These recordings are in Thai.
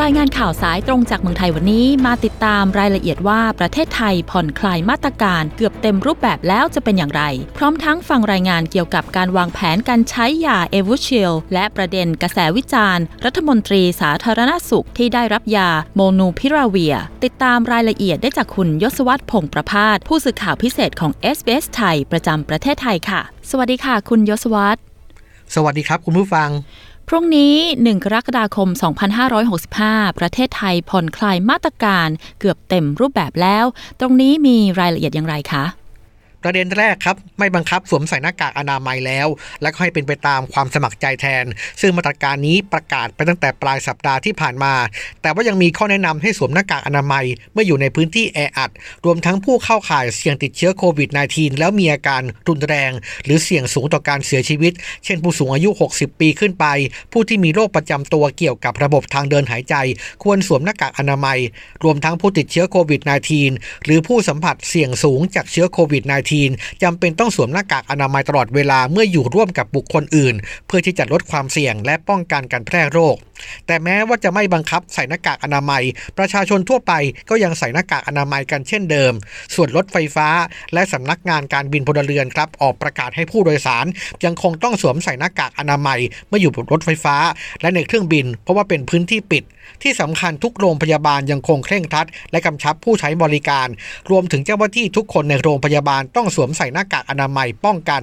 รายงานข่าวสายตรงจากเมืองไทยวันนี้มาติดตามรายละเอียดว่าประเทศไทยผ่อนคลายมาตรการเกือบเต็มรูปแบบแล้วจะเป็นอย่างไร พร้อมทั้งฟังรายงานเกี่ยวกับการวางแผนการใช้ยาเอวูชิลและประเด็นกระแสวิจารณ์ รัฐมนตรีสาธารณสุขที่ได้รับยาโมนูพิราเวีย ติดตามรายละเอียดได้จากคุณยศวัตรพงประพาสผู้สื่อข่าวพิเศษของ SBS ไทยประจำประเทศไทยค่ะ สวัสดีค่ะ คุณยศวัตรสวัสดีครับ คุณผู้ฟัง พรุ่งนี้ 1 กรกฎาคม 2565 ประเทศไทยผ่อนคลายมาตรการเกือบเต็มรูปแบบแล้ว ตรงนี้มีรายละเอียดอย่างไรคะ ประเด็นแรกครับ ไม่บังคับสวมใส่หน้ากากอนามัยแล้ว และก็ให้เป็นไปตามความสมัครใจแทน ซึ่งมาตรการนี้ประกาศไปตั้งแต่ปลายสัปดาห์ที่ผ่านมา แต่ว่ายังมีข้อแนะนำให้สวมหน้ากากอนามัย เมื่ออยู่ในพื้นที่แออัด รวมทั้งผู้เข้าข่ายเสี่ยงติดเชื้อโควิด -19 แล้วมีอาการรุนแรง หรือเสี่ยงสูงต่อการเสียชีวิต เช่นผู้สูงอายุ 60 ปีขึ้นไป ผู้ที่มีโรคประจำตัวเกี่ยวกับระบบทางเดินหายใจ ควรสวมหน้ากากอนามัย รวมทั้งผู้ติดเชื้อโควิด -19 หรือผู้สัมผัสเสี่ยงสูงจากเชื้อโควิด -19 จำเป็นต้องสวมหน้ากากอนามัยตลอดเวลาเมื่ออยู่ร่วมกับบุคคลอื่น เพื่อที่จะลดความเสี่ยงและป้องกันการแพร่โรค แต่แม้ว่าจะไม่บังคับใส่หน้ากากอนามัย ประชาชนทั่วไปก็ยังใส่หน้ากากอนามัยกันเช่นเดิม ส่วนรถไฟฟ้า และสำนักงานการบินพลเรือนครับ ออกประกาศให้ผู้โดยสาร ยังคงต้องสวมใส่หน้ากากอนามัยเมื่ออยู่บนรถไฟฟ้า และในเครื่องบิน เพราะว่าเป็นพื้นที่ปิด ที่สำคัญทุกโรงพยาบาลยังคงเคร่งครัด และกำชับผู้ใช้บริการ รวมถึงเจ้าหน้าที่ทุกคนในโรงพยาบาลต้องต้องสวมใส่หน้ากากอนามัยป้องกัน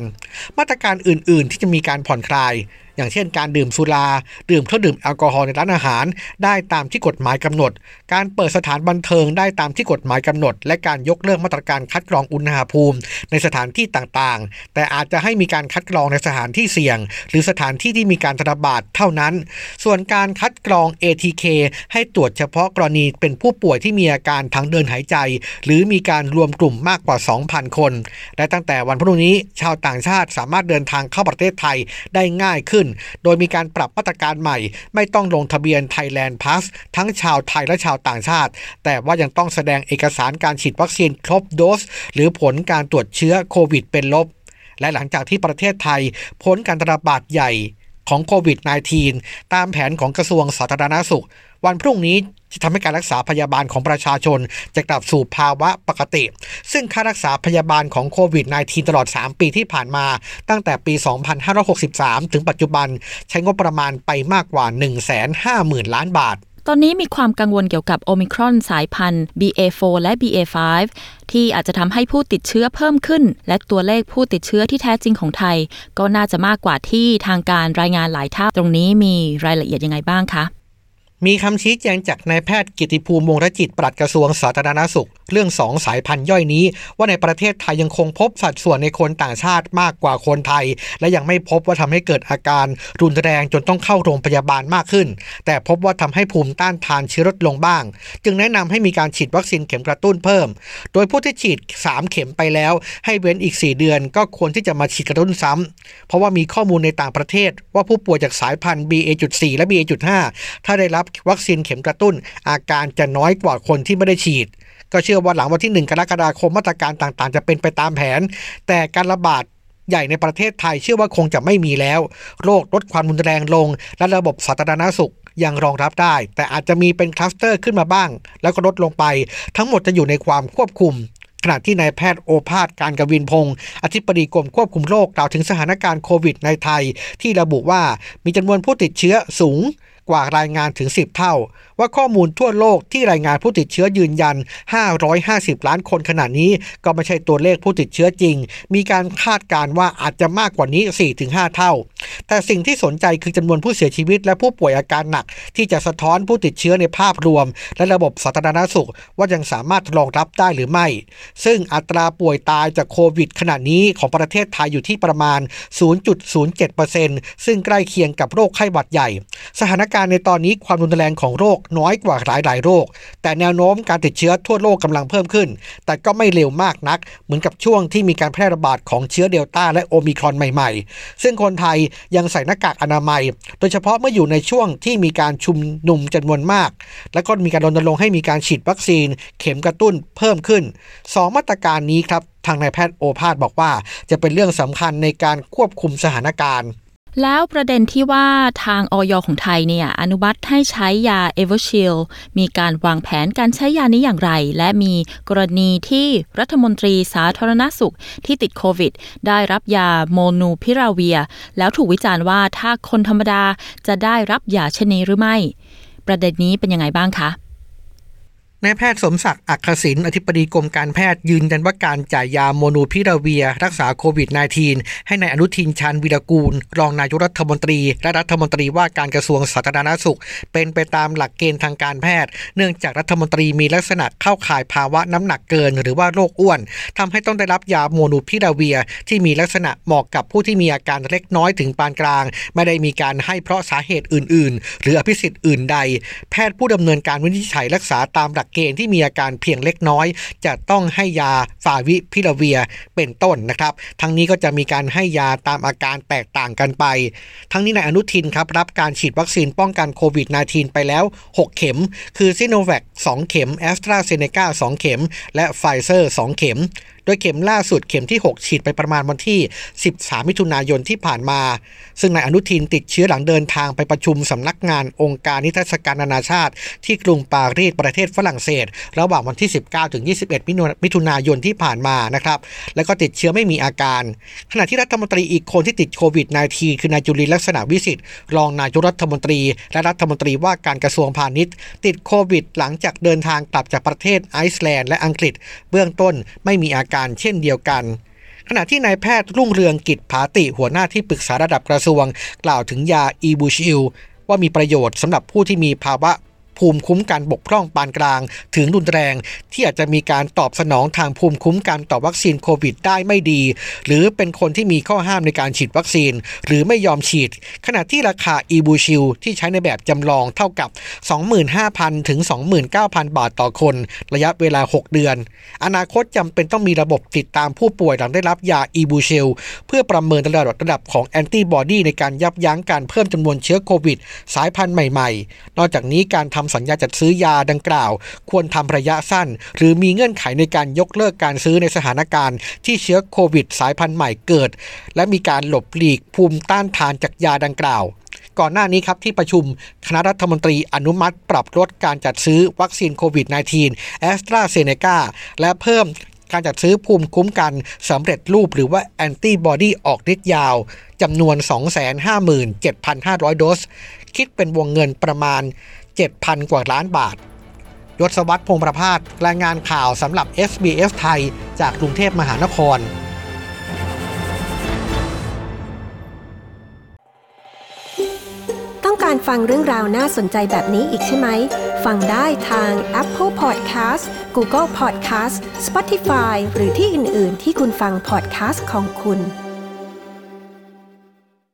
มาตรการอื่น ๆ ที่จะมีการผ่อนคลาย อย่างเช่นการดื่มสุรา ดื่มเครื่องดื่มแอลกอฮอล์ในร้านอาหาร ได้ตามที่กฎหมายกำหนด การเปิดสถานบันเทิงได้ตามที่กฎหมายกำหนด และการยกเลิกมาตรการคัดกรองอุณหภูมิ ในสถานที่ต่างๆ แต่อาจจะให้มีการคัดกรองในสถานที่เสี่ยง หรือสถานที่ที่มีการระบาดเท่านั้น ส่วนการคัดกรอง ATK ให้ตรวจเฉพาะกรณีเป็นผู้ป่วยที่มีอาการทางเดินหายใจ หรือมีการรวมกลุ่มมากกว่า 2,000 คน และตั้งแต่วันพรุ่งนี้ชาวต่างชาติสามารถเดินทางเข้าประเทศไทยได้ง่ายขึ้นโดยมีการปรับมาตรการใหม่ ไม่ต้องลงทะเบียน Thailand Pass ทั้งชาวไทยและชาวต่างชาติ แต่ว่ายังต้องแสดงเอกสารการฉีดวัคซีนครบโดส หรือผลการตรวจเชื้อโควิดเป็นลบ และหลังจากที่ประเทศไทยพ้นการระบาดใหญ่ของโควิด -19 ตามแผนของกระทรวงสาธารณาสุข วันพรุ่งนี้ จะทำให้การรักษาพยาบาลของประชาชน จะกลับสู่ภาวะปกติ ซึ่งค่ารักษาพยาบาลของโควิด -19 ตลอด 3 ปีที่ผ่านมา ตั้งแต่ปี 2563 ถึงปัจจุบันใช้งบประมาณไปมากกว่า 150,000 ล้านบาทตอนนี้มีความกังวลเกี่ยวกับโอมิครอนสายพันธุ์ BA4 และ BA5 ที่อาจจะทำให้ผู้ติดเชื้อเพิ่มขึ้น และตัวเลขผู้ติดเชื้อที่แท้จริงของไทย ก็น่าจะมากกว่าที่ทางการรายงานหลายเท่าตรงนี้มีรายละเอียดยังไงบ้างคะ มีคำชี้แจงจากนายแพทย์กิติภูมิวงรจิตปลัดกระทรวงสาธารณสุข เรื่องสองสายพันธุ์ย่อยนี้ ว่าในประเทศไทยยังคงพบสัดส่วนในคนต่างชาติมากกว่าคนไทย และยังไม่พบว่าทำให้เกิดอาการรุนแรงจนต้องเข้าโรงพยาบาลมากขึ้น แต่พบว่าทำให้ภูมิต้านทานเชื้อลดลงบ้าง จึงแนะนำให้มีการฉีดวัคซีนเข็มกระตุ้นเพิ่ม โดยผู้ที่ฉีด 3 เข็มไปแล้ว ให้เว้นอีก 4 เดือน ก็ควรที่จะมาฉีดกระตุ้นซ้ำเพราะว่ามีข้อมูลในต่างประเทศ ว่าผู้ป่วยจากสายพันธุ์ BA.4 และ BA.5 ถ้าได้รับวัคซีนเข็มกระตุ้น อาการจะน้อยกว่าคนที่ไม่ได้ฉีด ก็เชื่อว่าหลังวันที่ 1 กรกฎาคมมาตรการต่างๆ จะเป็นไปตามแผน แต่การระบาดใหญ่ในประเทศไทยเชื่อว่าคงจะไม่มีแล้ว โรคลดความรุนแรงลง และระบบสาธารณสุขยังรองรับได้ แต่อาจจะมีเป็นคลัสเตอร์ขึ้นมาบ้าง แล้วก็ลดลงไป ทั้งหมดจะอยู่ในความควบคุมขณะที่นายแพทย์โอภาสการกวินพงศ์อธิบดีกรมควบคุมโรคกล่าวถึงสถานการณ์โควิดในไทย ที่ระบุว่ามีจำนวนผู้ติดเชื้อสูง กว่ารายงานถึง 10 เท่า ว่าข้อมูลทั่วโลกที่รายงานผู้ติดเชื้อยืนยัน 550 ล้านคนขณะนี้ก็ไม่ใช่ตัวเลขผู้ติดเชื้อจริง มีการคาดการว่าอาจจะมากกว่านี้ 4-5 เท่า แต่สิ่งที่สนใจคือจำนวนผู้เสียชีวิตและผู้ป่วยอาการหนัก ที่จะสะท้อนผู้ติดเชื้อในภาพรวม และระบบสาธารณสุข ว่ายังสามารถรองรับได้หรือไม่ ซึ่งอัตราป่วยตายจากโควิด ขณะนี้ของประเทศไทยอยู่ที่ประมาณ 0.07%ซึ่งใกล้เคียงกับโรคไข้หวัดใหญ่ สถานการณ์การณ์ในตอนนี้ความรุนแรงของโรคน้อยกว่าหลายหลายโรค แต่แนวโน้มการติดเชื้อทั่วโลกกำลังเพิ่มขึ้น แต่ก็ไม่เร็วมากนัก เหมือนกับช่วงที่มีการแพร่ระบาดของเชื้อเดลต้าและโอมิครอนใหม่ๆ ซึ่งคนไทยยังใส่หน้ากากอนามัย โดยเฉพาะเมื่ออยู่ในช่วงที่มีการชุมนุมจำนวนมาก และก็มีการรณรงค์ให้มีการฉีดวัคซีน เข็มกระตุ้นเพิ่มขึ้นสองมาตรการนี้ครับทางนายแพทย์โอภาสบอกว่า จะเป็นเรื่องสำคัญในการควบคุมสถานการณ์ แล้วประเด็นที่ว่าทางออยของไทยเนี่ยอนุมัติให้ใช้ยาเอเวอร์ชิลมีการวางแผนการใช้ยานี้อย่างไร และมีกรณีที่รัฐมนตรีสาธารณสุขที่ติดโควิด ได้รับยาโมนูพิราเวีย แล้วถูกวิจารณ์ว่าถ้าคนธรรมดาจะได้รับยาเช่นนี้หรือไม่ ประเด็นนี้เป็นยังไงบ้างคะ นายแพทย์สมศักดิ์อักขศินอธิบดีกรมการแพทย์ยืนยันว่าการจ่ายยาโมนูพิราเวีย รักษาโควิด -19 ให้ในายอนุทินชาญวิรกูล รองนายกรัฐมนตรี และรัฐมนตรีว่าการกระทรวงสาธารณสุข เป็นไปตามหลักเกณฑ์ทางการแพทย์ เนื่องจากรัฐมนตรีมีลักษณะเข้าข่ายภาวะน้ำหนักเกิน หรือว่าโรคอ้วนทำให้ต้องได้รับยาโมนูพิราเวีย ที่มีลักษณะเหมาะกับผู้ที่มีอาการเล็กน้อยถึงปานกลาง ไม่ได้มีการให้เพราะสาเหตุอื่น ๆ หรืออภิสิทธิ์อื่นใด แพทย์ผู้ดำเนินการวินิจฉัยรักษาตามหลักเกณฑ์ที่มีอาการเพียงเล็กน้อย จะต้องให้ยาฟาวิพิลาเวียเป็นต้นนะครับ ทั้งนี้ก็จะมีการให้ยาตามอาการแตกต่างกันไป ทั้งนี้นายอนุทินครับรับการฉีดวัคซีนป้องกันโควิด -19 ไปแล้ว 6 เข็ม คือซิโนแวค2เข็มแอสตราเซเนกา2เข็ม และไฟเซอร์ 2 เข็ม โดยเข็มล่าสุดเข็มที่ 6 ฉีดไปประมาณวันที่ 13 มิถุนายนที่ผ่านมา ซึ่งนายอนุทินติดเชื้อหลังเดินทางไปประชุมสำนักงานองค์การนิทรรศการนานาชาติ ที่กรุงปารีสประเทศฝรั่งเศส ระหว่างวันที่ 19 ถึง 21 มิถุนายนที่ผ่านมานะครับแล้วก็ติดเชื้อไม่มีอาการ ขณะที่รัฐมนตรีอีกคนที่ติดโควิด -19 คือนายจุรินทร์ลักษณวิศิษฏ์รองนายกรัฐมนตรี และรัฐมนตรีว่าการกระทรวงพาณิชย์ ติดโควิด หลังจากเดินทางกลับจากประเทศไอซ์แลนด์และอังกฤษ เบื้องต้นไม่มีอาการเช่นเดียวกัน ขณะที่นายแพทย์รุ่งเรืองกิจผาติหัวหน้าที่ปรึกษาระดับกระทรวง กล่าวถึงยา Evusheld ว่ามีประโยชน์สำหรับผู้ที่มีภาวะ ภูมิคุ้มกันบกพร่องปานกลาง ถึงรุนแรง ที่อาจจะมีการตอบสนองทางภูมิคุ้มกันต่อวัคซีนโควิดได้ไม่ดี หรือเป็นคนที่มีข้อห้ามในการฉีดวัคซีน หรือไม่ยอมฉีด ขณะที่ราคาอีบูชิลที่ใช้ในแบบจำลองเท่ากับ 25,000 ถึง 29,000 บาทต่อคน ระยะเวลา 6 เดือน อนาคตจำเป็นต้องมีระบบติดตามผู้ป่วยหลังได้รับยาอีบูชิลเพื่อประเมินระดับระดับของแอนติบอดีในการยับยั้งการเพิ่มจำนวนเชื้อโควิด สายพันธุ์ใหม่ ๆ นอกจากนี้การทำสัญญาจัดซื้อยาดังกล่าว ควรทำระยะสั้น หรือมีเงื่อนไขในการยกเลิกการซื้อในสถานการณ์ที่เชื้อโควิดสายพันธุ์ใหม่เกิด และมีการหลบหลีกภูมิต้านทานจากยาดังกล่าวก่อนหน้านี้ครับที่ประชุมคณะรัฐมนตรีอนุมัติ ปรับลดการจัดซื้อวัคซีนโควิด -19 แอสตราเซเนกาและเพิ่มการจัดซื้อภูมิคุ้มกันสำเร็จรูปหรือว่าแอนติบอดีออกฤทธิ์ยาวจำนวน 257,500 โดส คิดเป็นวงเงินประมาณ 7,000 กว่าล้านบาท ยศวัตรพงประพาสรายงานข่าวสำหรับ SBS ไทย จากกรุงเทพมหานครต้องการฟังเรื่องราวน่าสนใจแบบนี้อีกใช่ไหม ฟังได้ทาง Apple Podcast Google Podcast Spotify หรือที่อื่น ๆ ที่คุณฟัง podcast ของคุณ